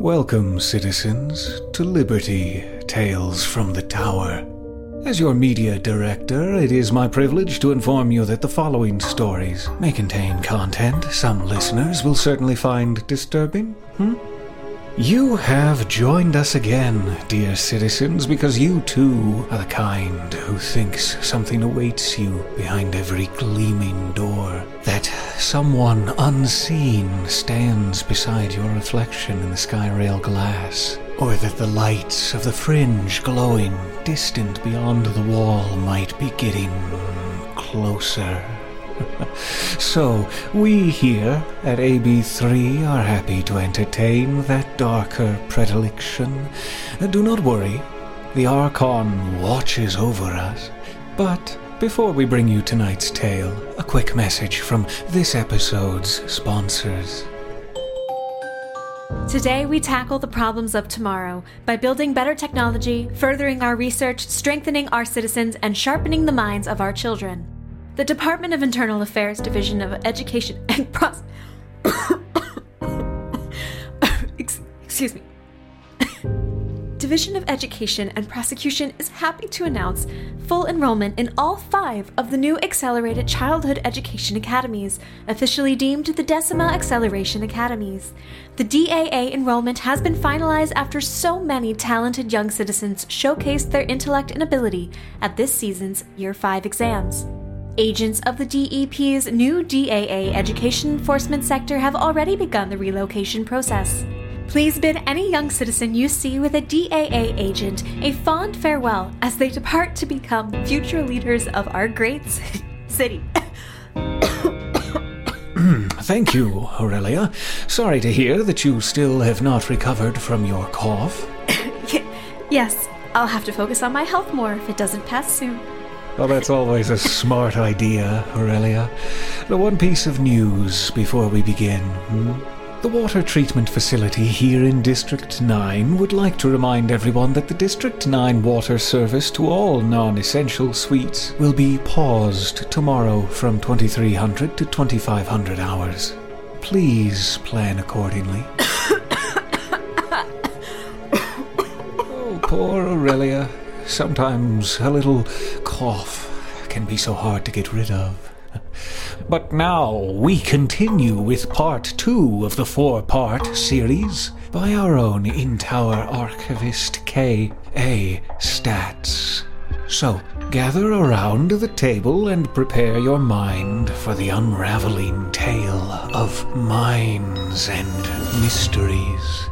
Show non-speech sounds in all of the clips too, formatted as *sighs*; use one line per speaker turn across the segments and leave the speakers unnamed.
Welcome, citizens, to Liberty Tales from the Tower. As your media director, it is my privilege to inform you that the following stories may contain content some listeners will certainly find disturbing. Hmm? You have joined us again, dear citizens, because you too are the kind who thinks something awaits you behind every gleaming door. That someone unseen stands beside your reflection in the skyrail glass. Or that the lights of the fringe glowing distant beyond the wall might be getting closer. *laughs* so, we here at AB3 are happy to entertain that darker predilection. Do not worry, the Archon watches over us. But before we bring you tonight's tale, a quick message from this episode's sponsors.
Today, we tackle the problems of tomorrow by building better technology, furthering our research, strengthening our citizens, and sharpening the minds of our children. The Department of Internal Affairs Division of Education *laughs* and Pros. Excuse me. *laughs* Division of Education and Prosecution is happy to announce full enrollment in all five of the new Accelerated Childhood Education Academies, officially deemed the Decima Acceleration Academies. The DAA enrollment has been finalized after so many talented young citizens showcased their intellect and ability at this season's Year 5 exams. Agents of the DEP's new DAA education enforcement sector have already begun the relocation process. Please bid any young citizen you see with a DAA agent a fond farewell as they depart to become future leaders of our great *laughs* city. *coughs*
Thank you, Aurelia. Sorry to hear that you still have not recovered from your cough. *coughs*
yes, I'll have to focus on my health more if it doesn't pass soon.
Well, that's always a smart idea, Aurelia. The one piece of news before we begin. Hmm? The water treatment facility here in District 9 would like to remind everyone that the District 9 water service to all non essential suites will be paused tomorrow from 2300 to 2500 hours. Please plan accordingly. *coughs* oh, poor Aurelia. Sometimes a little cough can be so hard to get rid of. But now we continue with part two of the four part series by our own in tower archivist K. A. Statz. So gather around the table and prepare your mind for the unraveling tale of mines and mysteries.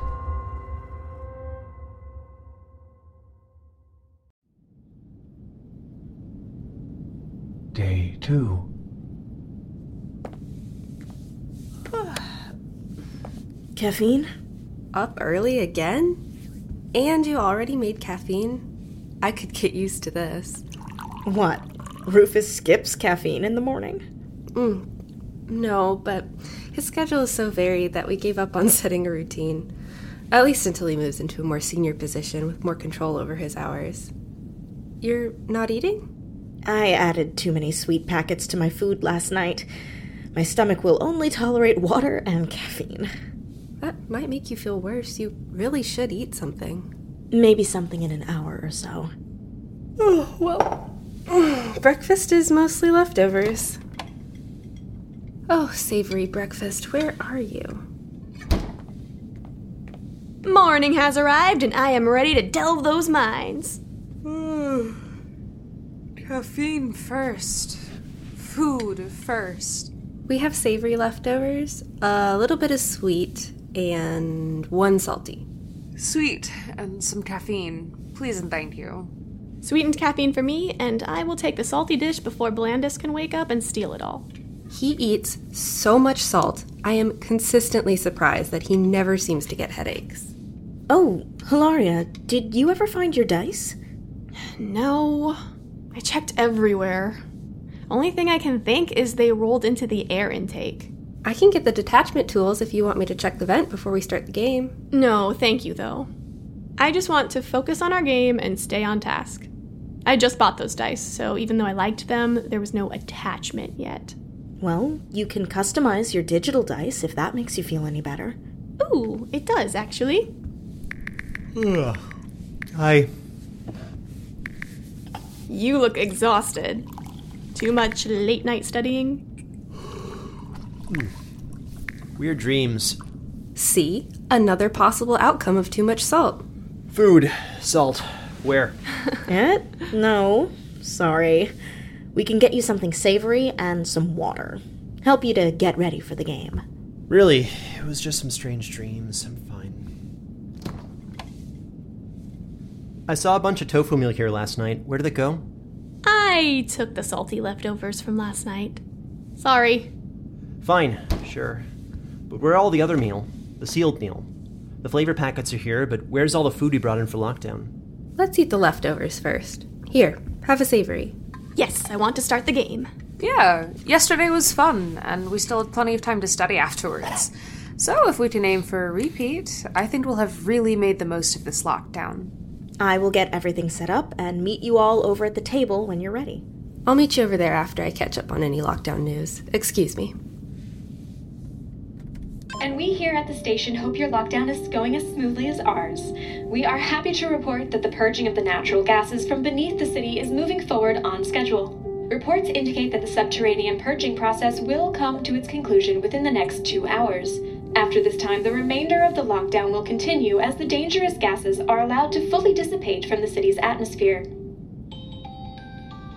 Day two. *sighs*
Caffeine?
Up early again? And you already made caffeine? I could get used to this.
What? Rufus skips caffeine in the morning?
Mm, no, but his schedule is so varied that we gave up on *laughs* setting a routine. At least until he moves into a more senior position with more control over his hours. You're not eating?
I added too many sweet packets to my food last night. My stomach will only tolerate water and caffeine.
That might make you feel worse. You really should eat something.
Maybe something in an hour or so.
Oh, well. *sighs* breakfast is mostly leftovers. Oh, savory breakfast, where are you?
Morning has arrived, and I am ready to delve those mines. Hmm.
Caffeine first. Food first.
We have savory leftovers, a little bit of sweet, and one salty.
Sweet and some caffeine. Please and thank you.
Sweetened caffeine for me, and I will take the salty dish before Blandus can wake up and steal it all.
He eats so much salt, I am consistently surprised that he never seems to get headaches.
Oh, Hilaria, did you ever find your dice?
No. I checked everywhere. Only thing I can think is they rolled into the air intake.
I can get the detachment tools if you want me to check the vent before we start the game.
No, thank you, though. I just want to focus on our game and stay on task. I just bought those dice, so even though I liked them, there was no attachment yet.
Well, you can customize your digital dice if that makes you feel any better.
Ooh, it does, actually.
Hi.
You look exhausted. Too much late night studying?
Weird dreams.
See? Another possible outcome of too much salt.
Food. Salt. Where? *laughs*
Eh? No. Sorry. We can get you something savory and some water. Help you to get ready for the game.
Really, it was just some strange dreams. I'm fine. I saw a bunch of tofu meal here last night. Where did it go?
I took the salty leftovers from last night. Sorry.
Fine, sure. But where all the other meal? The sealed meal? The flavor packets are here, but where's all the food we brought in for lockdown?
Let's eat the leftovers first. Here, have a savory.
Yes, I want to start the game.
Yeah, yesterday was fun, and we still had plenty of time to study afterwards. So, if we can aim for a repeat, I think we'll have really made the most of this lockdown.
I will get everything set up and meet you all over at the table when you're ready.
I'll meet you over there after I catch up on any lockdown news. Excuse me.
And we here at the station hope your lockdown is going as smoothly as ours. We are happy to report that the purging of the natural gases from beneath the city is moving forward on schedule. Reports indicate that the subterranean purging process will come to its conclusion within the next two hours. After this time, the remainder of the lockdown will continue as the dangerous gases are allowed to fully dissipate from the city's atmosphere.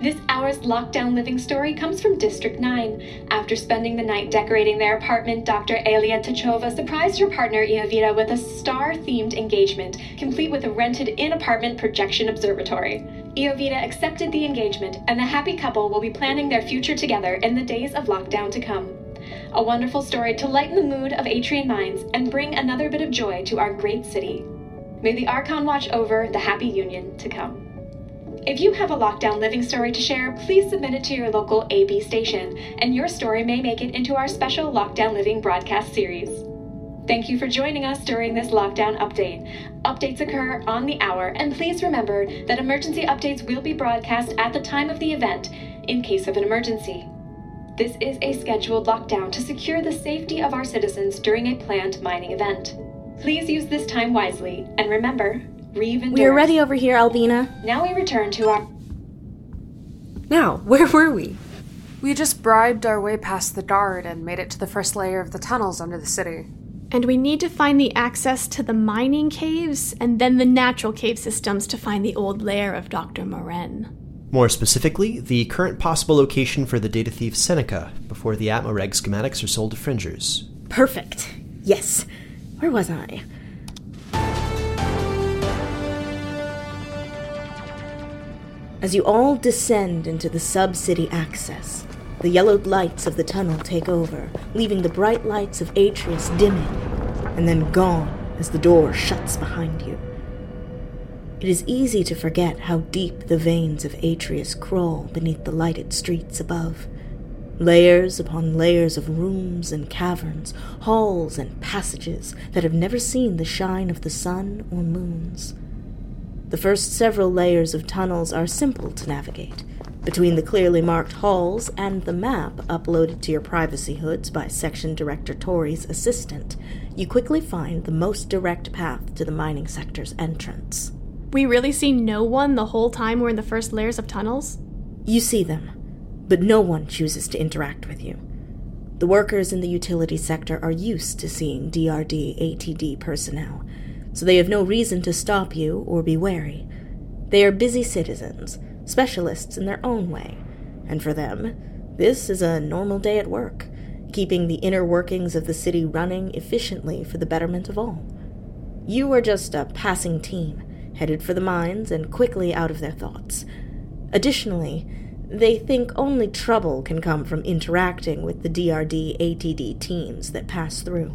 This hour's lockdown living story comes from District 9. After spending the night decorating their apartment, Dr. Elia Tachova surprised her partner Iovita with a star themed engagement, complete with a rented in apartment projection observatory. Iovita accepted the engagement, and the happy couple will be planning their future together in the days of lockdown to come. A wonderful story to lighten the mood of Atrian minds and bring another bit of joy to our great city. May the Archon watch over the happy union to come. If you have a lockdown living story to share, please submit it to your local AB station, and your story may make it into our special Lockdown Living broadcast series. Thank you for joining us during this lockdown update. Updates occur on the hour, and please remember that emergency updates will be broadcast at the time of the event in case of an emergency. This is a scheduled lockdown to secure the safety of our citizens during a planned mining event. Please use this time wisely, and remember, Reeve and
We are ready over here, Albina.
Now we return to our.
Now, where were we?
We just bribed our way past the guard and made it to the first layer of the tunnels under the city.
And we need to find the access to the mining caves and then the natural cave systems to find the old lair of Dr. Moren.
More specifically, the current possible location for the data thief Seneca before the Atmoreg schematics are sold to fringers.
Perfect. Yes. Where was I? As you all descend into the sub city access, the yellowed lights of the tunnel take over, leaving the bright lights of Atrius dimming, and then gone as the door shuts behind you. It is easy to forget how deep the veins of Atrius crawl beneath the lighted streets above. Layers upon layers of rooms and caverns, halls and passages that have never seen the shine of the sun or moons. The first several layers of tunnels are simple to navigate. Between the clearly marked halls and the map uploaded to your privacy hoods by Section Director Tori's assistant, you quickly find the most direct path to the mining sector's entrance.
We really see no one the whole time we're in the first layers of tunnels?
You see them, but no one chooses to interact with you. The workers in the utility sector are used to seeing DRD ATD personnel, so they have no reason to stop you or be wary. They are busy citizens, specialists in their own way, and for them, this is a normal day at work, keeping the inner workings of the city running efficiently for the betterment of all. You are just a passing team, headed for the mines and quickly out of their thoughts. Additionally, they think only trouble can come from interacting with the DRD ATD teams that pass through,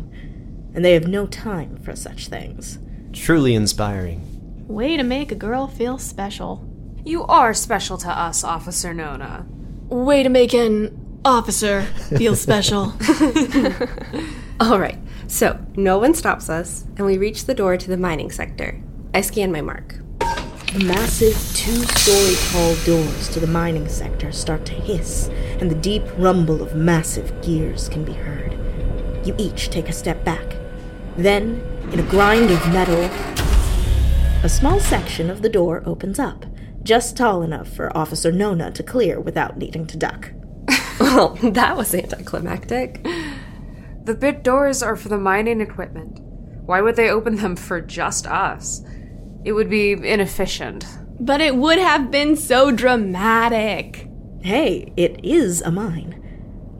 and they have no time for such things.
Truly inspiring.
Way to make a girl feel special.
You are special to us, Officer Nona.
Way to make an officer feel special. *laughs* *laughs*
All right, so no one stops us, and we reach the door to the mining sector. I scan my mark.
The massive two story tall doors to the mining sector start to hiss, and the deep rumble of massive gears can be heard. You each take a step back. Then, in a grind of metal, a small section of the door opens up, just tall enough for Officer Nona to clear without needing to duck. *laughs*
Well, that was anticlimactic.
The bit doors are for the mining equipment. Why would they open them for just us? It would be inefficient.
But it would have been so dramatic.
Hey, it is a mine.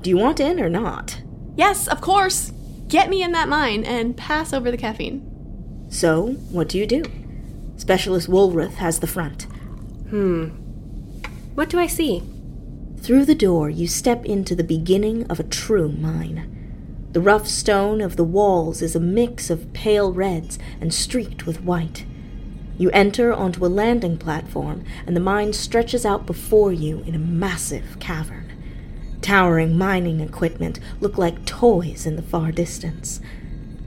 Do you want in or not?
Yes, of course. Get me in that mine and pass over the caffeine.
So, what do you do? Specialist Woolworth has the front. Hmm.
What do I see?
Through the door, you step into the beginning of a true mine. The rough stone of the walls is a mix of pale reds and streaked with white. You enter onto a landing platform, and the mine stretches out before you in a massive cavern. Towering mining equipment look like toys in the far distance.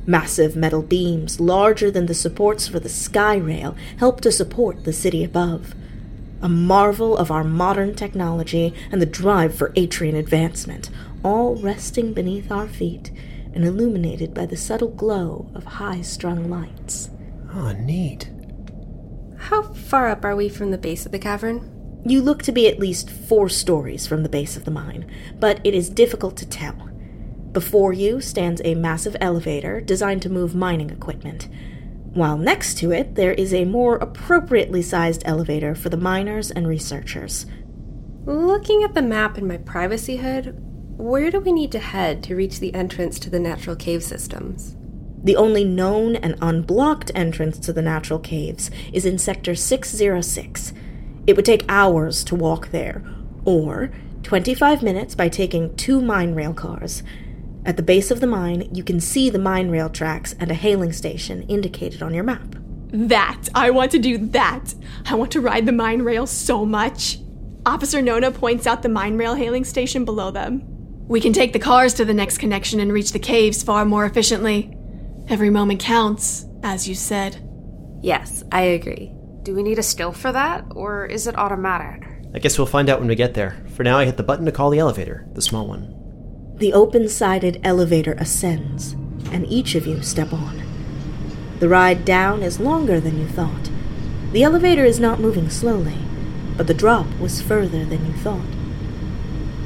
Massive metal beams, larger than the supports for the sky rail, help to support the city above. A marvel of our modern technology and the drive for Atrian advancement, all resting beneath our feet and illuminated by the subtle glow of high strung lights.
Oh, neat.
How far up are we from the base of the cavern?
You look to be at least four stories from the base of the mine, but it is difficult to tell. Before you stands a massive elevator designed to move mining equipment, while next to it there is a more appropriately sized elevator for the miners and researchers.
Looking at the map in my privacy hood, where do we need to head to reach the entrance to the natural cave systems?
The only known and unblocked entrance to the natural caves is in Sector 606. It would take hours to walk there, or 25 minutes by taking two mine rail cars. At the base of the mine, you can see the mine rail tracks and a hailing station indicated on your map.
That. I want to do that. I want to ride the mine rail so much. Officer Nona points out the mine rail hailing station below them. We can take the cars to the next connection and reach the caves far more efficiently. Every moment counts, as you said.
Yes, I agree.
Do we need a still for that, or is it automatic?
I guess we'll find out when we get there. For now, I hit the button to call the elevator, the small one.
The open sided elevator ascends, and each of you step on. The ride down is longer than you thought. The elevator is not moving slowly, but the drop was further than you thought.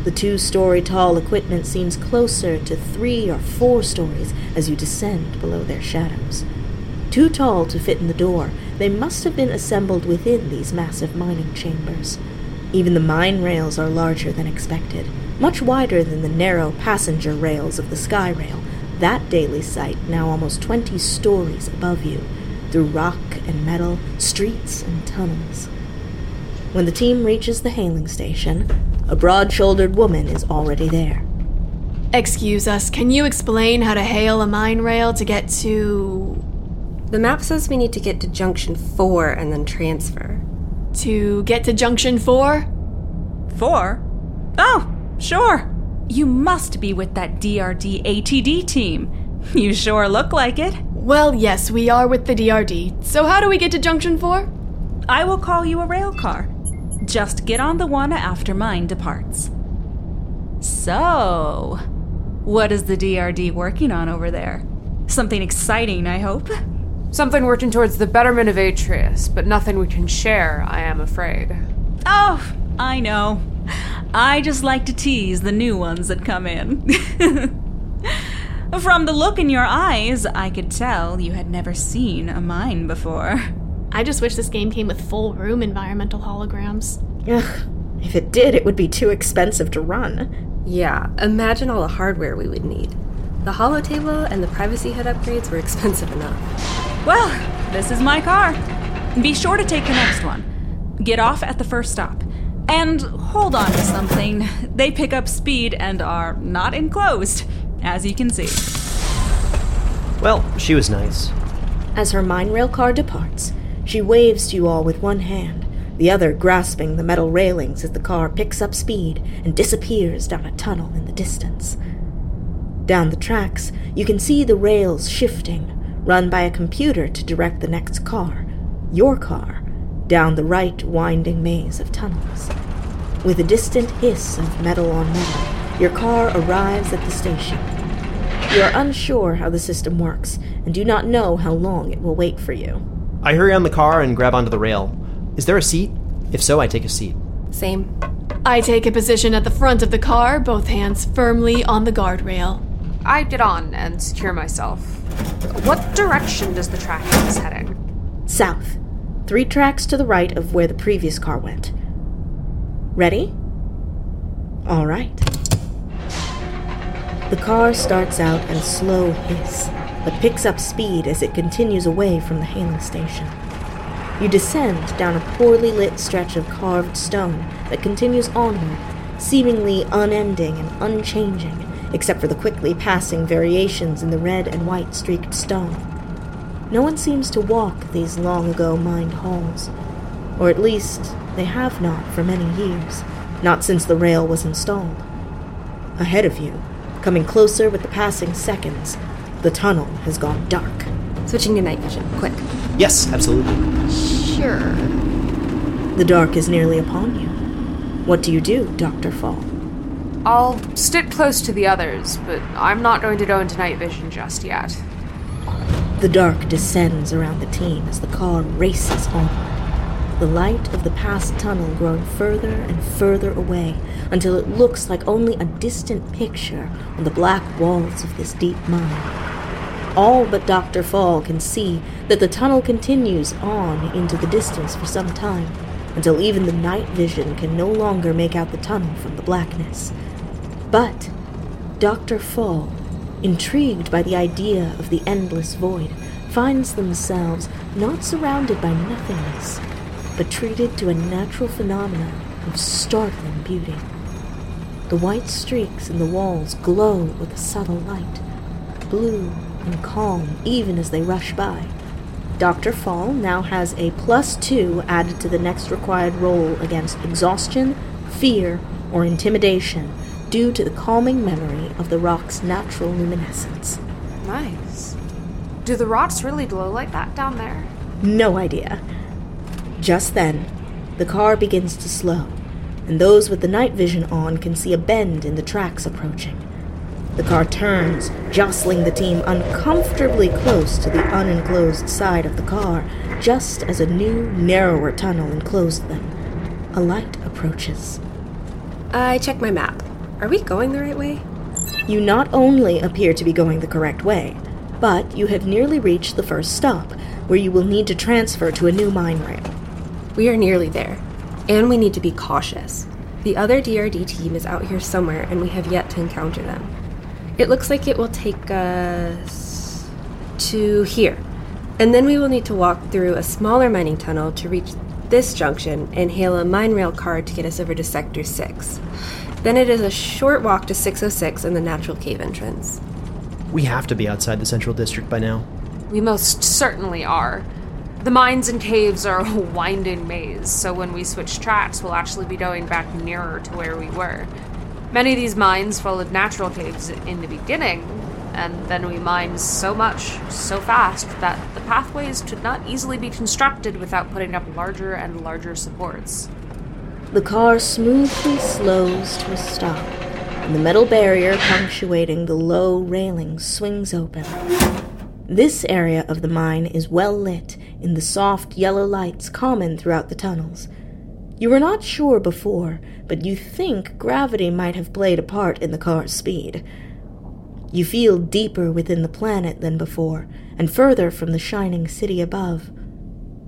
The two story tall equipment seems closer to three or four stories as you descend below their shadows. Too tall to fit in the door, they must have been assembled within these massive mining chambers. Even the mine rails are larger than expected, much wider than the narrow passenger rails of the sky rail, that daily sight now almost 20 stories above you, through rock and metal, streets and tunnels. When the team reaches the hailing station, a broad shouldered woman is already there.
Excuse us, can you explain how to hail a mine rail to get to.
The map says we need to get to Junction 4 and then transfer.
to get to Junction 4?
Four? Oh, sure. You must be with that DRD ATD team. You sure look like it.
Well, yes, we are with the DRD. So, how do we get to Junction 4?
I will call you a rail car. Just get on the one after mine departs. So, what is the DRD working on over there? Something exciting, I hope.
Something working towards the betterment of Atrius, but nothing we can share, I am afraid.
Oh, I know. I just like to tease the new ones that come in. *laughs* From the look in your eyes, I could tell you had never seen a mine before.
I just wish this game came with full room environmental holograms.
Ugh, if it did, it would be too expensive to run.
Yeah, imagine all the hardware we would need. The holo table and the privacy hood upgrades were *laughs* expensive enough.
Well, this is my car. Be sure to take the next one. Get off at the first stop. And hold on to something. They pick up speed and are not enclosed, as you can see.
Well, she was nice.
As her mine rail car departs, she waves to you all with one hand, the other grasping the metal railings as the car picks up speed and disappears down a tunnel in the distance. Down the tracks, you can see the rails shifting, run by a computer to direct the next car, your car, down the right winding maze of tunnels. With a distant hiss of metal on metal, your car arrives at the station. You are unsure how the system works and do not know how long it will wait for you.
I hurry on the car and grab onto the rail. Is there a seat? If so, I take a seat.
Same.
I take a position at the front of the car, both hands firmly on the guardrail.
I get on and secure myself. What direction does the track have us heading?
South. Three tracks to the right of where the previous car went. Ready? All right. The car starts out at a slow hiss, but picks up speed as it continues away from the hailing station. You descend down a poorly lit stretch of carved stone that continues onward, seemingly unending and unchanging, except for the quickly passing variations in the red and white streaked stone. No one seems to walk these long ago mined halls, or at least they have not for many years, not since the rail was installed. Ahead of you, coming closer with the passing seconds, the tunnel has gone dark.
Switching to night vision, quick.
Yes, absolutely.
Sure.
The dark is nearly upon you. What do you do, Dr. Fall?
I'll stick close to the others, but I'm not going to go into night vision just yet.
The dark descends around the team as the car races onward. The light of the past tunnel growing further and further away until it looks like only a distant picture on the black walls of this deep mine. All but Dr. Fall can see that the tunnel continues on into the distance for some time, until even the night vision can no longer make out the tunnel from the blackness. But Dr. Fall, intrigued by the idea of the endless void, finds themselves not surrounded by nothingness, but treated to a natural phenomenon of startling beauty. The white streaks in the walls glow with a subtle light, blue and calm even as they rush by. Dr. Fall now has a plus two added to the next required roll against exhaustion, fear, or intimidation due to the calming memory of the rock's natural luminescence.
Nice. Do the rocks really glow like that down there?
No idea. Just then, the car begins to slow, and those with the night vision on can see a bend in the tracks approaching. The car turns, jostling the team uncomfortably close to the unenclosed side of the car, just as a new, narrower tunnel enclosed them. A light approaches.
I check my map. Are we going the right way?
You not only appear to be going the correct way, but you have nearly reached the first stop, where you will need to transfer to a new mine rail.
We are nearly there, and we need to be cautious. The other DRD team is out here somewhere, and we have yet to encounter them. It looks like it will take us to here, and then we will need to walk through a smaller mining tunnel to reach this junction and hail a mine rail car to get us over to Sector 6. Then it is a short walk to 606 and the natural cave entrance.
We have to be outside the central district by now.
We most certainly are. The mines and caves are a winding maze, so when we switch tracks, we'll actually be going back nearer to where we were. Many of these mines followed natural caves in the beginning, and then we mined so much, so fast, that the pathways could not easily be constructed without putting up larger and larger supports.
The car smoothly slows to a stop, and the metal barrier punctuating the low railing swings open. This area of the mine is well lit in the soft yellow lights common throughout the tunnels. You were not sure before, but you think gravity might have played a part in the car's speed. You feel deeper within the planet than before, and further from the shining city above.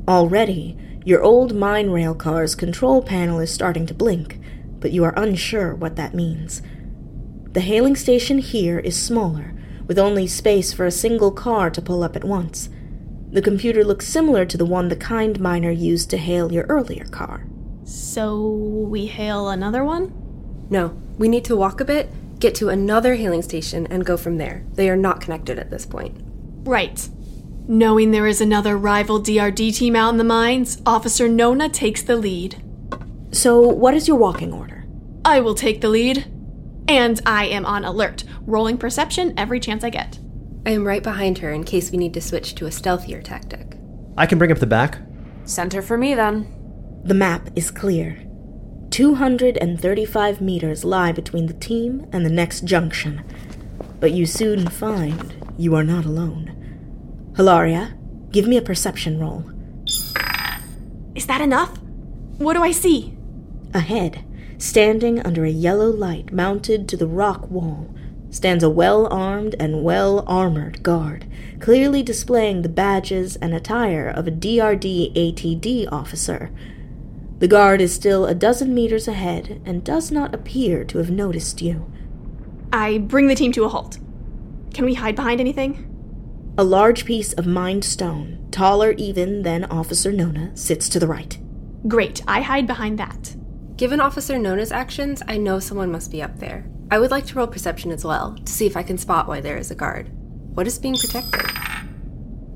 Already, your old mine rail car's control panel is starting to blink, but you are unsure what that means. The hailing station here is smaller, with only space for a single car to pull up at once. The computer looks similar to the one the kind miner used to hail your earlier car.
So we hail another one?
No, we need to walk a bit, get to another hailing station, and go from there. They are not connected at this point.
Right. Knowing there is another rival DRD team out in the mines, Officer Nona takes the lead.
So, what is your walking order?
I will take the lead. And I am on alert, rolling perception every chance I get.
I am right behind her in case we need to switch to a stealthier tactic.
I can bring up the back.
Center for me then.
The map is clear. 235 meters lie between the team and the next junction. But you soon find you are not alone. Hilaria, give me a perception roll.
Is that enough? What do I see?
Ahead, standing under a yellow light mounted to the rock wall, stands a well armed and well armored guard, clearly displaying the badges and attire of a DRD ATD officer. The guard is still a dozen meters ahead and does not appear to have noticed you.
I bring the team to a halt. Can we hide behind anything?
A large piece of mined stone, taller even than Officer Nona, sits to the right.
Great, I hide behind that.
Given Officer Nona's actions, I know someone must be up there. I would like to roll perception as well, to see if I can spot why there is a guard. What is being protected?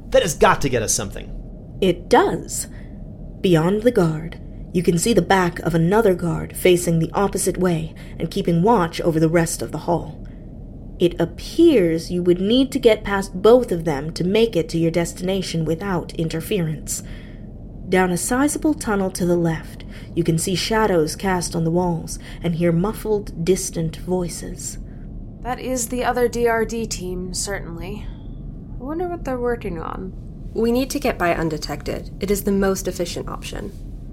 That has got to get us something.
It does. Beyond the guard, you can see the back of another guard facing the opposite way and keeping watch over the rest of the hall. It appears you would need to get past both of them to make it to your destination without interference. Down a sizable tunnel to the left, you can see shadows cast on the walls and hear muffled, distant voices.
That is the other DRD team, certainly. I wonder what they're working on.
We need to get by undetected. It is the most efficient option.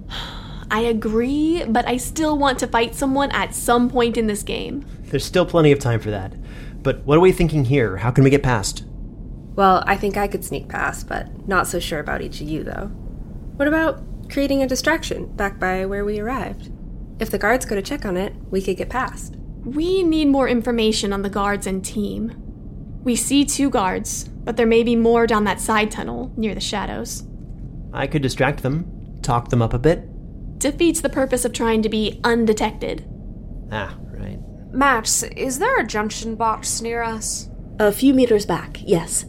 *sighs* *sighs* *sighs*
I agree, but I still want to fight someone at some point in this game.
There's still plenty of time for that. But what are we thinking here? How can we get past?
Well, I think I could sneak past, but not so sure about each of you, though. What about creating a distraction back by where we arrived? If the guards go to check on it, we could get past.
We need more information on the guards and team. We see two guards, but there may be more down that side tunnel near the shadows.
I could distract them, talk them up a bit.
Defeats the purpose of trying to be undetected.
Ah, right.
Max, is there a junction box near us?
A few meters back, yes.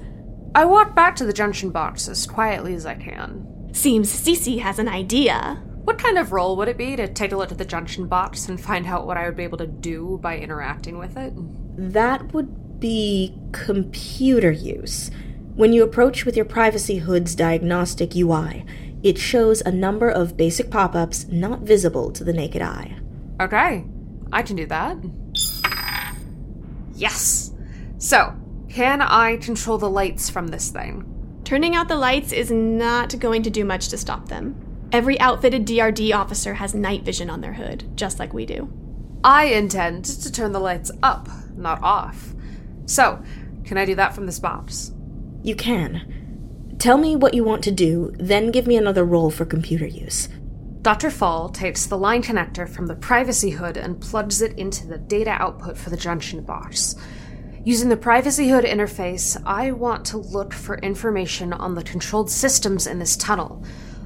I walk back to the junction box as quietly as I can.
Seems C.C. has an idea.
What kind of role would it be to take a look at the junction box and find out what I would be able to do by interacting with it?
That would be computer use. When you approach with your Privacy Hood's diagnostic UI, it shows a number of basic pop ups not visible to the naked eye.
Okay, I can do that. Yes! So, can I control the lights from this thing?
Turning out the lights is not going to do much to stop them. Every outfitted DRD officer has night vision on their hood, just like we do.
I intend to turn the lights up, not off. So, can I do that from this box?
You can. Tell me what you want to do, then give me another roll for computer use.
Dr. Fall takes the line connector from the privacy hood and plugs it into the data output for the junction box. Using the privacy hood interface, I want to look for information on the controlled systems in this tunnel.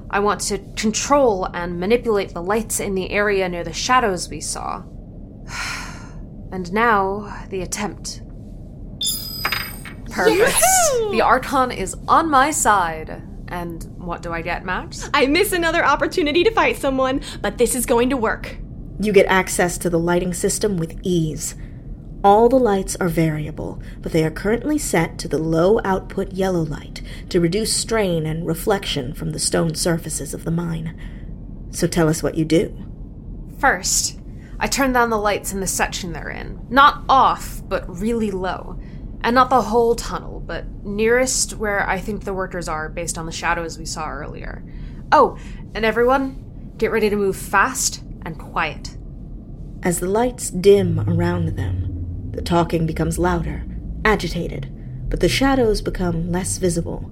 I want to control and manipulate the lights in the area near the shadows we saw. *sighs* And now, the attempt. Perfect. The Archon is on my side. And what do I get, Max?
I miss another opportunity to fight someone, but this is going to work.
You get access to the lighting system with ease. All the lights are variable, but they are currently set to the low output yellow light to reduce strain and reflection from the stone surfaces of the mine. So tell us what you do.
First, I turn down the lights in the section they're in. Not off, but really low. And not the whole tunnel, but nearest where I think the workers are based on the shadows we saw earlier. Oh, and everyone, get ready to move fast and quiet.
As the lights dim around them, the talking becomes louder, agitated, but the shadows become less visible.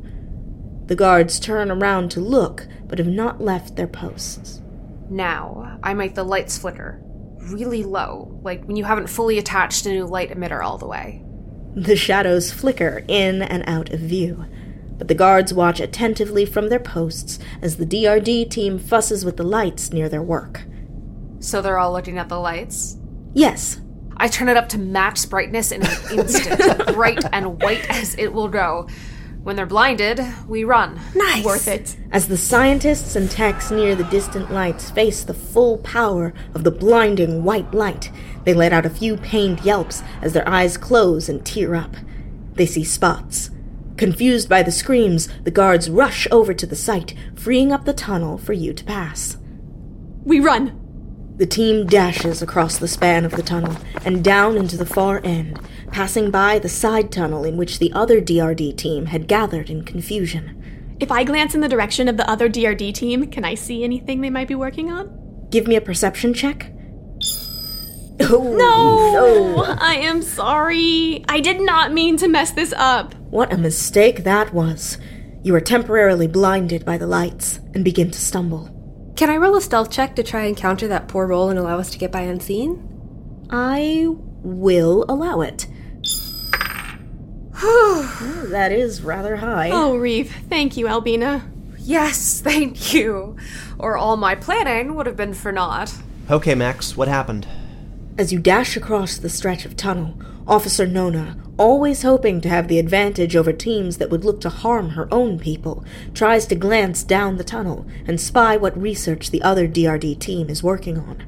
The guards turn around to look, but have not left their posts.
Now, I make the lights flicker. Really low, like when you haven't fully attached a new light emitter all the way.
The shadows flicker in and out of view, but the guards watch attentively from their posts as the DRD team fusses with the lights near their work.
So they're all looking at the lights.
Yes,
I turn it up to max brightness in an *laughs* instant, bright and white as it will go. When they're blinded, we run.
nice.
Worth it.
As the scientists and techs near the distant lights face the full power of the blinding white light, they let out a few pained yelps as their eyes close and tear up. They see spots. Confused by the screams, the guards rush over to the site, freeing up the tunnel for you to pass.
We run.
The team dashes across the span of the tunnel and down into the far end, passing by the side tunnel in which the other DRD team had gathered in confusion.
If I glance in the direction of the other DRD team, can I see anything they might be working on?
Give me a perception check. Oh,
No!
no.
I am sorry. I did not mean to mess this up.
What a mistake that was. You are temporarily blinded by the lights and begin to stumble.
Can I roll a stealth check to try and counter that poor roll and allow us to get by unseen?
I will allow it. *sighs* That is rather high.
Oh, Reeve, thank you, Albina.
Yes, thank you. Or all my planning would have been for naught.
Okay, Max, what happened?
As you dash across the stretch of tunnel, Officer Nona, always hoping to have the advantage over teams that would look to harm her own people, tries to glance down the tunnel and spy what research the other DRD team is working on.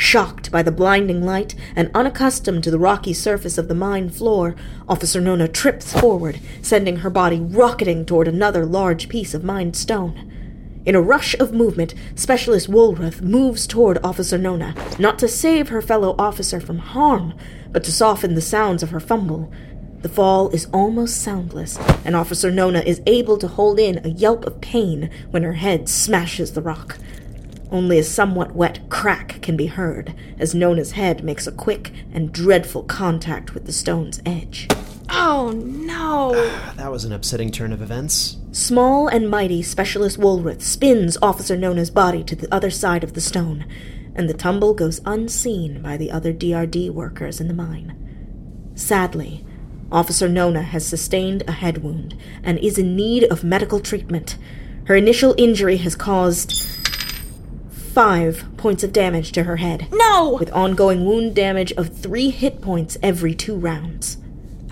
Shocked by the blinding light and unaccustomed to the rocky surface of the mine floor, Officer Nona trips forward, sending her body rocketing toward another large piece of mined stone. In a rush of movement, Specialist Woolworth moves toward Officer Nona, not to save her fellow officer from harm, but to soften the sounds of her fumble. The fall is almost soundless, and Officer Nona is able to hold in a yelp of pain when her head smashes the rock. Only a somewhat wet crack can be heard as Nona's head makes a quick and dreadful contact with the stone's edge.
Oh, no. *sighs*
That was an upsetting turn of events.
Small and mighty Specialist Woolworth spins Officer Nona's body to the other side of the stone, and the tumble goes unseen by the other DRD workers in the mine. Sadly, Officer Nona has sustained a head wound and is in need of medical treatment. Her initial injury has caused five points of damage to her head,
No!
with ongoing wound damage of three hit points every two rounds.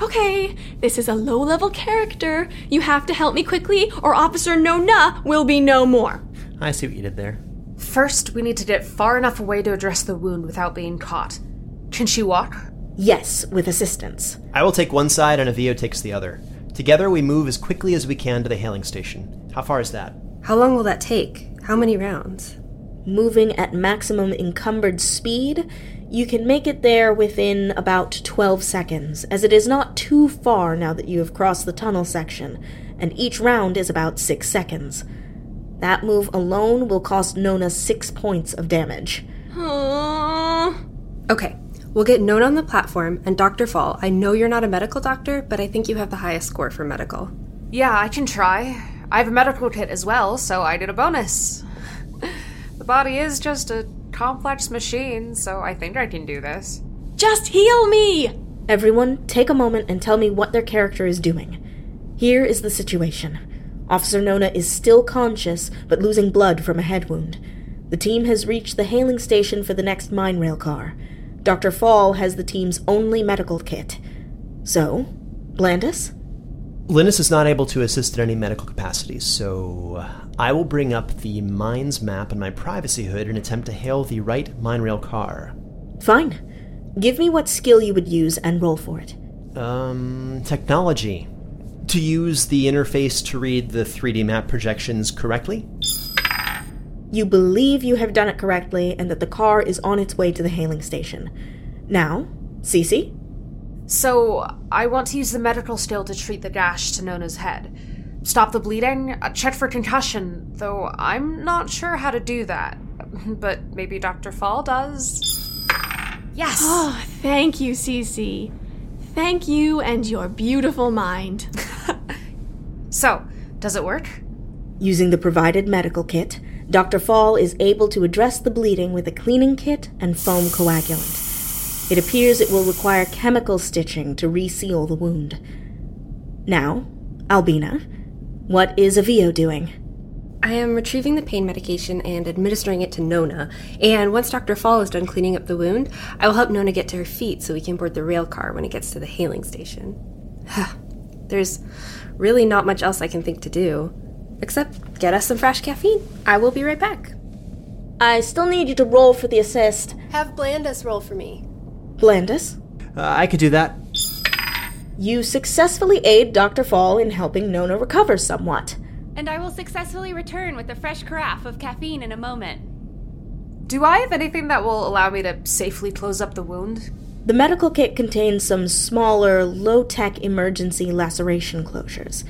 Okay, this is a low level character. You have to help me quickly, or Officer Nona will be no more.
I see what you did there.
First, we need to get far enough away to address the wound without being caught. Can she walk?
Yes, with assistance.
I will take one side and Avio takes the other. Together, we move as quickly as we can to the hailing station. How far is that?
How long will that take? How many rounds?
Moving at maximum encumbered speed, you can make it there within about 12 seconds, as it is not too far now that you have crossed the tunnel section, and each round is about 6 seconds. That move alone will cost Nona 6 points of damage.
Aww.
Okay, we'll get Nona on the platform, and Dr. Fall, I know you're not a medical doctor, but I think you have the highest score for medical.
Yeah, I can try. I have a medical kit as well, so I did a bonus. The body is just a complex machine, so I think I can do this.
Just heal me!
Everyone, take a moment and tell me what their character is doing. Here is the situation. Officer Nona is still conscious, but losing blood from a head wound. The team has reached the hailing station for the next mine rail car. Dr. Fall has the team's only medical kit. So, Blandus?
Linus is not able to assist in any medical capacities, so I will bring up the mines map in my privacy hood and attempt to hail the right mine rail car.
Fine. Give me what skill you would use and roll for it.
Um, technology. To use the interface to read the 3D map projections correctly?
You believe you have done it correctly and that the car is on its way to the hailing station. Now, C.C.?
So, I want to use the medical skill to treat the gash to Nona's head. Stop the bleeding, uh, check for concussion, though I'm not sure how to do that. *laughs* But maybe Dr. Fall does? Yes!
Oh, thank you, Cece. Thank you and your beautiful mind. *laughs*
so, does it work?
Using the provided medical kit, Dr. Fall is able to address the bleeding with a cleaning kit and foam coagulant. It appears it will require chemical stitching to reseal the wound. Now, Albina, what is Avio doing?
I am retrieving the pain medication and administering it to Nona, and once Dr. Fall is done cleaning up the wound, I will help Nona get to her feet so we can board the rail car when it gets to the hailing station. *sighs* There's really not much else I can think to do, except get us some fresh caffeine. I will be right back.
I still need you to roll for the assist.
Have Blandus roll for me.
Blandus?
Uh, I could do that.
You successfully aid Dr. Fall in helping Nona recover somewhat.
And I will successfully return with a fresh carafe of caffeine in a moment.
Do I have anything that will allow me to safely close up the wound?
The medical kit contains some smaller, low tech emergency laceration closures.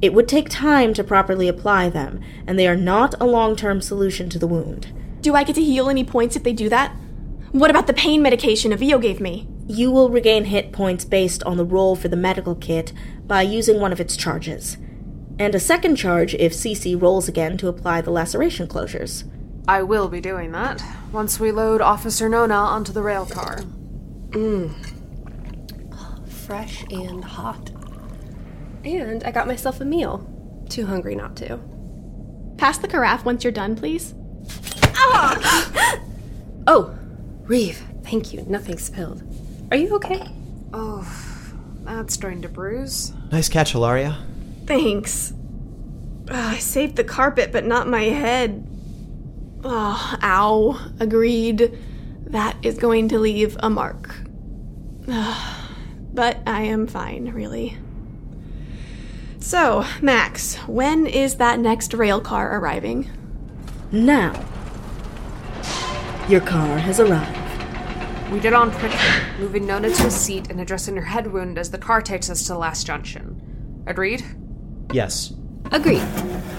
It would take time to properly apply them, and they are not a long term solution to the wound.
Do I get to heal any points if they do that? What about the pain medication Avio gave me?
You will regain hit points based on the roll for the medical kit by using one of its charges, and a second charge if C.C. rolls again to apply the laceration closures.
I will be doing that once we load Officer Nona onto the rail car. Mmm.
Fresh and hot. And I got myself a meal. Too hungry not to.
Pass the carafe once you're done, please. Ah! *gasps*
Oh, Reeve, thank you. Nothing spilled. Are you okay?
Oh, that's starting to bruise.
Nice catch, Hilaria.
Thanks. Ugh, I saved the carpet, but not my head. Oh, ow. Agreed. That is going to leave a mark. Ugh, but I am fine, really. So, Max, when is that next rail car arriving?
Now, your car has arrived.
We get on quickly, moving Nona to a seat and addressing her head wound as the car takes us to the last junction. Agreed?
Yes.
Agreed.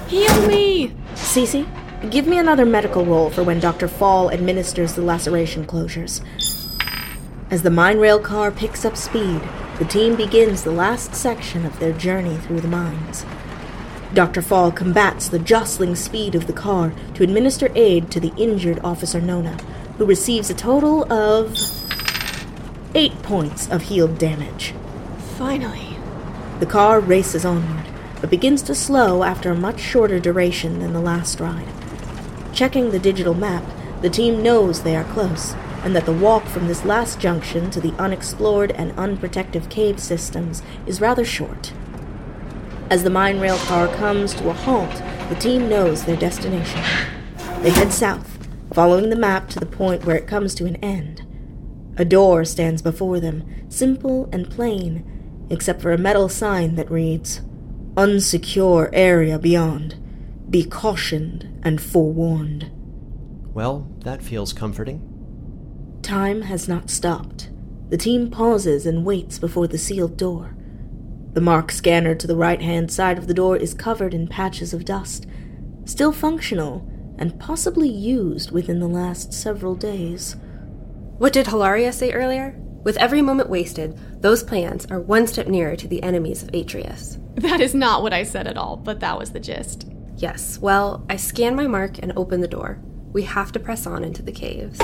Heal me!
C.C., give me another medical roll for when Dr. Fall administers the laceration closures. As the mine rail car picks up speed, the team begins the last section of their journey through the mines. Dr. Fall combats the jostling speed of the car to administer aid to the injured Officer Nona, who receives a total of eight points of healed damage.
Finally.
The car races onward, but begins to slow after a much shorter duration than the last ride. Checking the digital map, the team knows they are close, and that the walk from this last junction to the unexplored and unprotected cave systems is rather short. As the mine rail car comes to a halt, the team knows their destination. They head south, following the map to the point where it comes to an end. A door stands before them, simple and plain, except for a metal sign that reads Unsecure area beyond. Be cautioned and forewarned.
Well, that feels comforting.
Time has not stopped. The team pauses and waits before the sealed door. The mark scanner to the right hand side of the door is covered in patches of dust, still functional and possibly used within the last several days.
What did Hilaria say earlier? With every moment wasted, those plans are one step nearer to the enemies of Atrius.
That is not what I said at all, but that was the gist.
Yes, well, I scan my mark and open the door. We have to press on into the caves.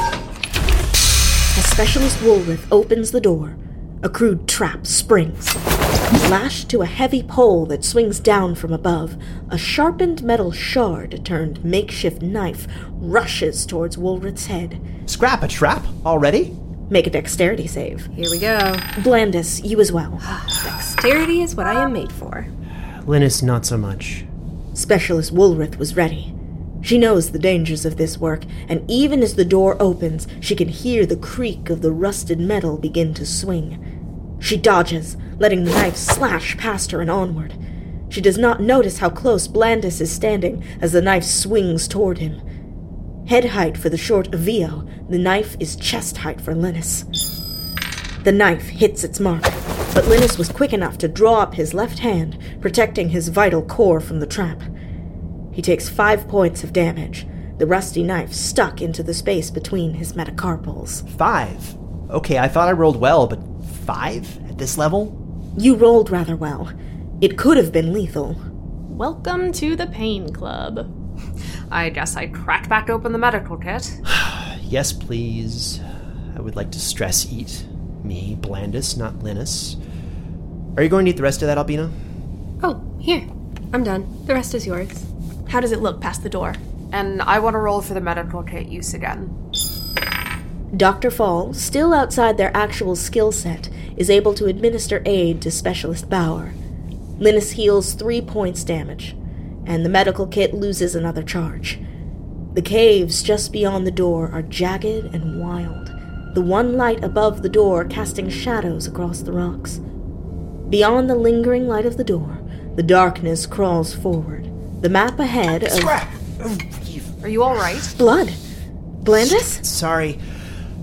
As Specialist Woolworth opens the door, a crude trap springs. Lashed to a heavy pole that swings down from above, a sharpened metal shard turned makeshift knife rushes towards Woolworth's head.
Scrap a trap already?
Make a dexterity save.
Here we go.
Blandus, you as well. *sighs*
Dexterity is what I am made for.
Linus, not so much.
Specialist Woolworth was ready. She knows the dangers of this work, and even as the door opens, she can hear the creak of the rusted metal begin to swing. She dodges, letting the knife slash past her and onward. She does not notice how close Blandus is standing as the knife swings toward him. Head height for the short Avio, the knife is chest height for Linus. The knife hits its mark, but Linus was quick enough to draw up his left hand, protecting his vital core from the trap. He takes five points of damage, the rusty knife stuck into the space between his metacarpals.
Five. Okay, I thought I rolled well, but five at this level?
You rolled rather well. It could have been lethal.
Welcome to the Pain Club.
I guess I crack back open the medical kit. *sighs*
Yes, please. I would like to stress eat. Me, Blandus, not Linus. Are you going to eat the rest of that, Albina?
Oh, here. I'm done. The rest is yours.
How does it look past the door?
And I want to roll for the medical kit use again.
Dr. Fall, still outside their actual skill set, is able to administer aid to Specialist Bauer. Linus heals three points damage, and the medical kit loses another charge. The caves just beyond the door are jagged and wild, the one light above the door casting shadows across the rocks. Beyond the lingering light of the door, the darkness crawls forward. The map ahead of
Scrap!
Are you alright?
blood. Blandus?
Sorry,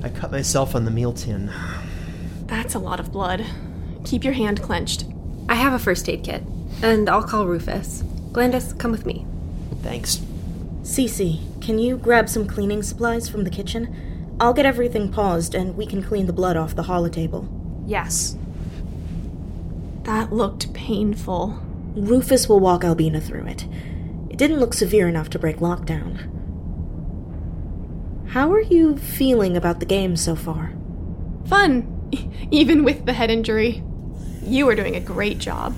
I cut myself on the meal tin.
That's a lot of blood. Keep your hand clenched.
I have a first aid kit. And I'll call Rufus. Blandus, come with me.
Thanks.
C.C., can you grab some cleaning supplies from the kitchen? I'll get everything paused and we can clean the blood off the holotable.
Yes.
That looked painful.
Rufus will walk Albina through it. It didn't look severe enough to break lockdown. How are you feeling about the game so far?
Fun, *laughs* even with the head injury. You are doing a great job.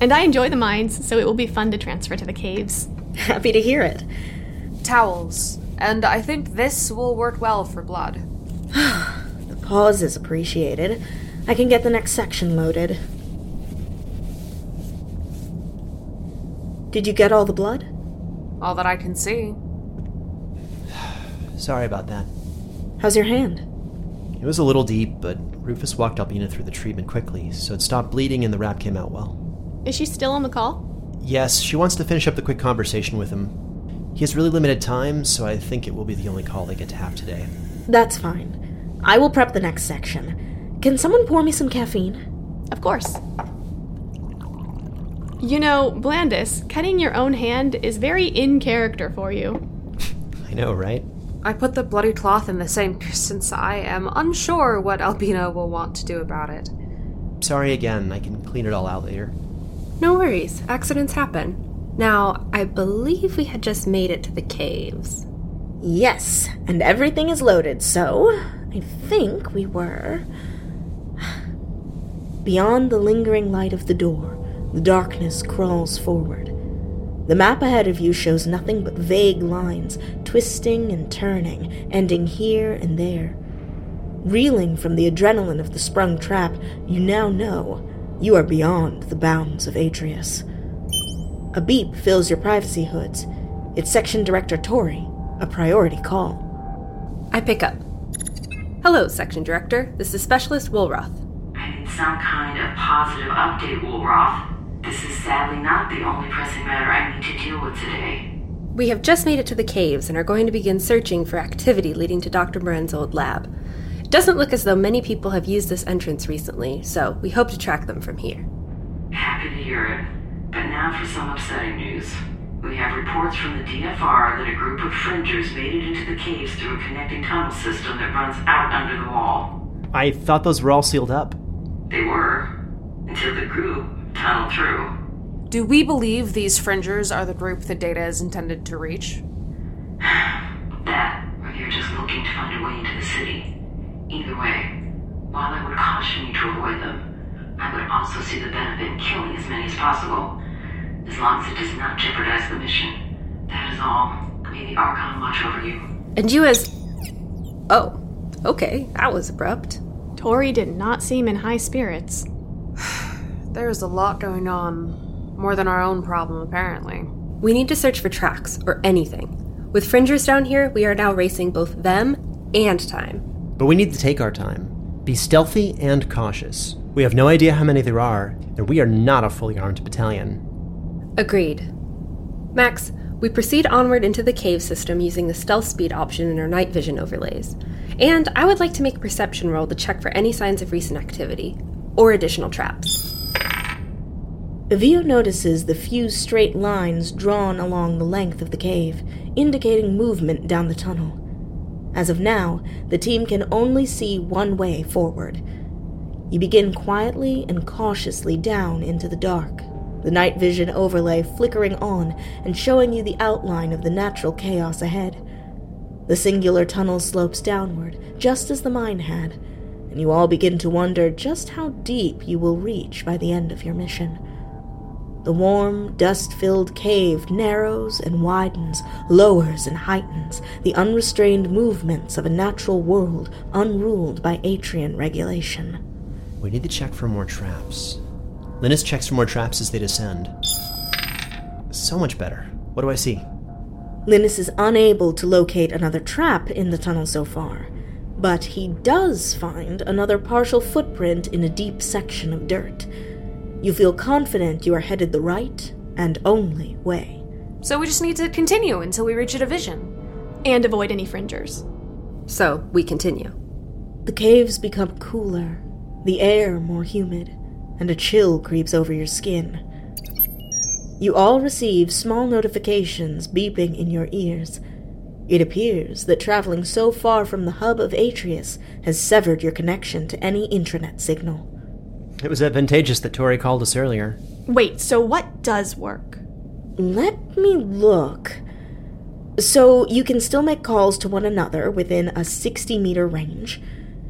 And I enjoy the mines, so it will be fun to transfer to the caves. *laughs*
Happy to hear it.
Towels. And I think this will work well for blood. *sighs*
The pause is appreciated. I can get the next section loaded. Did you get all the blood?
All that I can see.
Sorry about that.
How's your hand?
It was a little deep, but Rufus walked Albina through the treatment quickly, so it stopped bleeding and the wrap came out well.
Is she still on the call?
Yes, she wants to finish up the quick conversation with him. He has really limited time, so I think it will be the only call they get to have today.
That's fine. I will prep the next section. Can someone pour me some caffeine?
Of course. You know, Blandus, cutting your own hand is very in character for you. *laughs*
I know, right?
I put the bloody cloth in the sink *laughs* since I am unsure what Albina will want to do about it.
Sorry again, I can clean it all out later.
No worries, accidents happen. Now, I believe we had just made it to the caves.
Yes, and everything is loaded, so I think we were. *sighs* Beyond the lingering light of the door, the darkness crawls forward. The map ahead of you shows nothing but vague lines, twisting and turning, ending here and there. Reeling from the adrenaline of the sprung trap, you now know you are beyond the bounds of Atrius. A beep fills your privacy hoods. It's Section Director Tori, a priority call.
I pick up. Hello, Section Director. This is Specialist Woolroth.
I need some kind of positive update, Woolroth. This is sadly not the only pressing matter I need to deal with today.
We have just made it to the caves and are going to begin searching for activity leading to Dr. Moren's old lab. It doesn't look as though many people have used this entrance recently, so we hope to track them from here.
Happy to hear it. But now for some upsetting news. We have reports from the DFR that a group of fringers made it into the caves through a connecting tunnel system that runs out under the wall.
I thought those were all sealed up.
They were, until the group tunneled through.
Do we believe these fringers are the group the data is intended to reach?
That, or they're just looking to find a way into the city. Either way, while I would caution you to avoid them, I would also see the benefit in killing as many as possible, as long as it does not jeopardize the mission. That is all. May the Archon watch over you.
And you as. Oh, okay, that was abrupt.
Tori did not seem in high spirits.
There's a lot going on. More than our own problem, apparently.
We need to search for tracks, or anything. With fringers down here, we are now racing both them and time.
But we need to take our time. Be stealthy and cautious. We have no idea how many there are, and we are not a fully armed battalion.
Agreed. Max, we proceed onward into the cave system using the stealth speed option in our night vision overlays. And I would like to make a perception roll to check for any signs of recent activity, or additional traps.
Evio notices the few straight lines drawn along the length of the cave, indicating movement down the tunnel. As of now, the team can only see one way forward. You begin quietly and cautiously down into the dark, the night vision overlay flickering on and showing you the outline of the natural chaos ahead. The singular tunnel slopes downward, just as the mine had, and you all begin to wonder just how deep you will reach by the end of your mission. The warm, dust filled cave narrows and widens, lowers and heightens the unrestrained movements of a natural world unruled by Atrian regulation.
We need to check for more traps. Linus checks for more traps as they descend. So much better. What do I see?
Linus is unable to locate another trap in the tunnel so far, but he does find another partial footprint in a deep section of dirt. You feel confident you are headed the right and only way.
So we just need to continue until we reach a division.
And avoid any fringers.
So, we continue.
The caves become cooler, the air more humid, and a chill creeps over your skin. You all receive small notifications beeping in your ears. It appears that traveling so far from the hub of Atrius has severed your connection to any intranet signal.
It was advantageous that Tori called us earlier.
Wait, so what does work?
Let me look. So, you can still make calls to one another within a 60 meter range.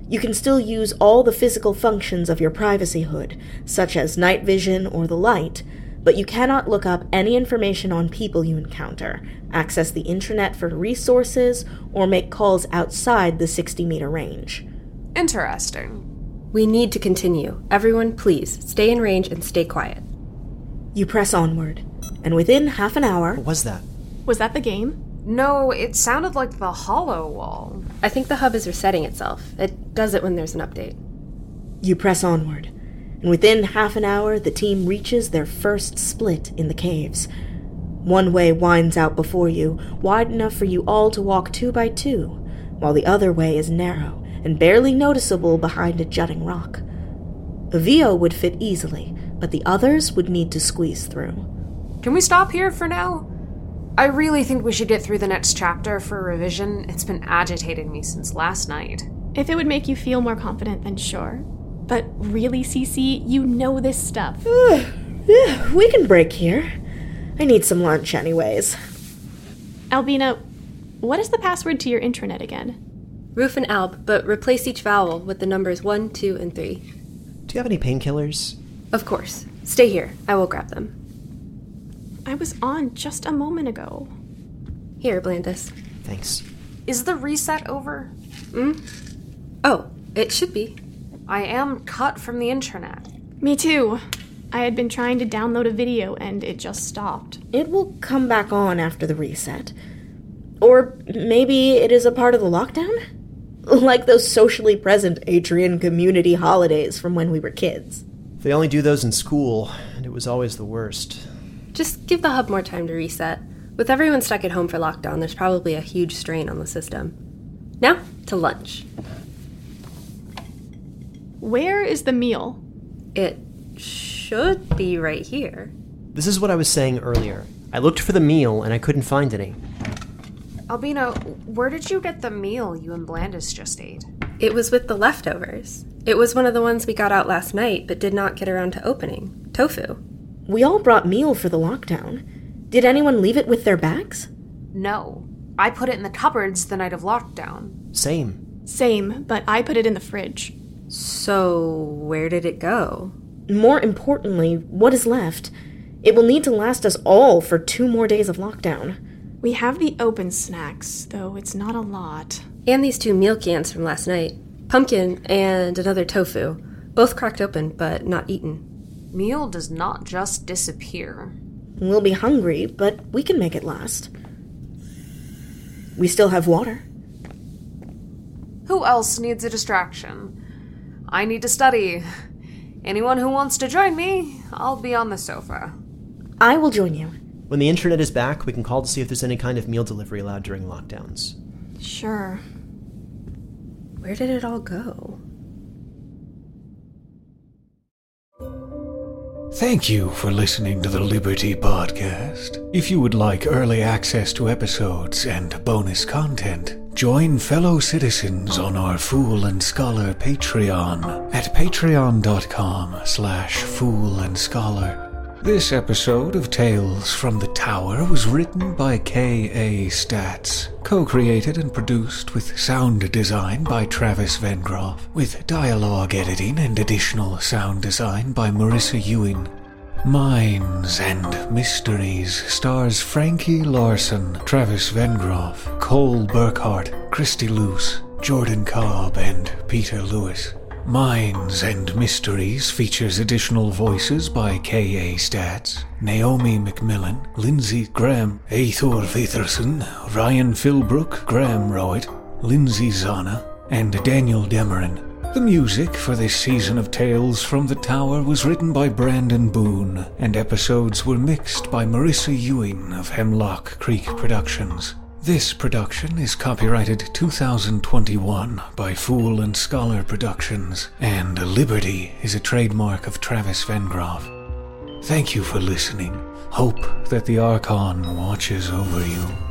You can still use all the physical functions of your privacy hood, such as night vision or the light, but you cannot look up any information on people you encounter, access the intranet for resources, or make calls outside the 60 meter range.
Interesting.
We need to continue. Everyone, please, stay in range and stay quiet.
You press onward, and within half an hour.
What was that?
Was that the game?
No, it sounded like the holo wall.
I think the hub is resetting itself. It does it when there's an update.
You press onward, and within half an hour, the team reaches their first split in the caves. One way winds out before you, wide enough for you all to walk two by two, while the other way is narrow and barely noticeable behind a jutting rock. A VO would fit easily, but the others would need to squeeze through.
Can we stop here for now? I really think we should get through the next chapter for revision. It's been agitating me since last night.
If it would make you feel more confident, then sure. But really, C.C., you know this stuff. *sighs*
we can break here. I need some lunch, anyways.
Albina, what is the password to your intranet again?
Roof and Alb, but replace each vowel with the numbers 1, 2, and 3.
Do you have any painkillers?
Of course. Stay here. I will grab them.
I was on just a moment ago.
Here, Blandus.
Thanks.
Is the reset over?
Hmm? Oh, it should be.
I am cut from the internet.
Me too. I had been trying to download a video and it just stopped.
It will come back on after the reset. Or maybe it is a part of the lockdown? *laughs* Like those socially present Atrian community holidays from when we were kids.
They only do those in school, and it was always the worst.
Just give the hub more time to reset. With everyone stuck at home for lockdown, there's probably a huge strain on the system. Now, to lunch.
Where is the meal?
It should be right here.
This is what I was saying earlier. I looked for the meal and I couldn't find any.
Albina, where did you get the meal you and Blandus just ate?
It was with the leftovers. It was one of the ones we got out last night but did not get around to opening. Tofu.
We all brought meal for the lockdown. Did anyone leave it with their bags?
No. I put it in the cupboards the night of lockdown.
Same.
Same, but I put it in the fridge.
So, where did it go?
More importantly, what is left? It will need to last us all for two more days of lockdown.
We have the open snacks, though it's not a lot.
And these two meal cans from last night pumpkin and another tofu. Both cracked open, but not eaten.
Meal does not just disappear.
We'll be hungry, but we can make it last. We still have water.
Who else needs a distraction? I need to study. Anyone who wants to join me, I'll be on the sofa.
I will join you.
When the internet is back, we can call to see if there's any kind of meal delivery allowed during lockdowns.
Sure.
Where did it all go?
Thank you for listening to the Liberty Podcast. If you would like early access to episodes and bonus content, join fellow citizens on our Fool and Scholar Patreon at patreon.com slash fool and scholar. This episode of Tales from the Tower was written by K.A. Statz, co-created and produced with sound design by Travis Vengroff, with dialogue editing and additional sound design by Marisa Ewing. Mines and Mysteries stars Frankie Larson, Travis Vengroff, Cole Burkhardt, Christy Luse, Jordan Cobb, and Peter Lewis. Mines and Mysteries features additional voices by K.A. Statz, Naomi McMillan, Lindsay Graham, Eyþór Viðarsson, Ryan Philbrook, Graham Rowat, Lindsay Zana, and Daniel Demerin. The music for this season of Tales from the Tower was written by Brandon Boone, and episodes were mixed by Marisa Ewing of Hemlock Creek Productions. This production is copyrighted 2021 by Fool and Scholar Productions, and Liberty is a trademark of Travis Vengroff. Thank you for listening. Hope that the Archon watches over you.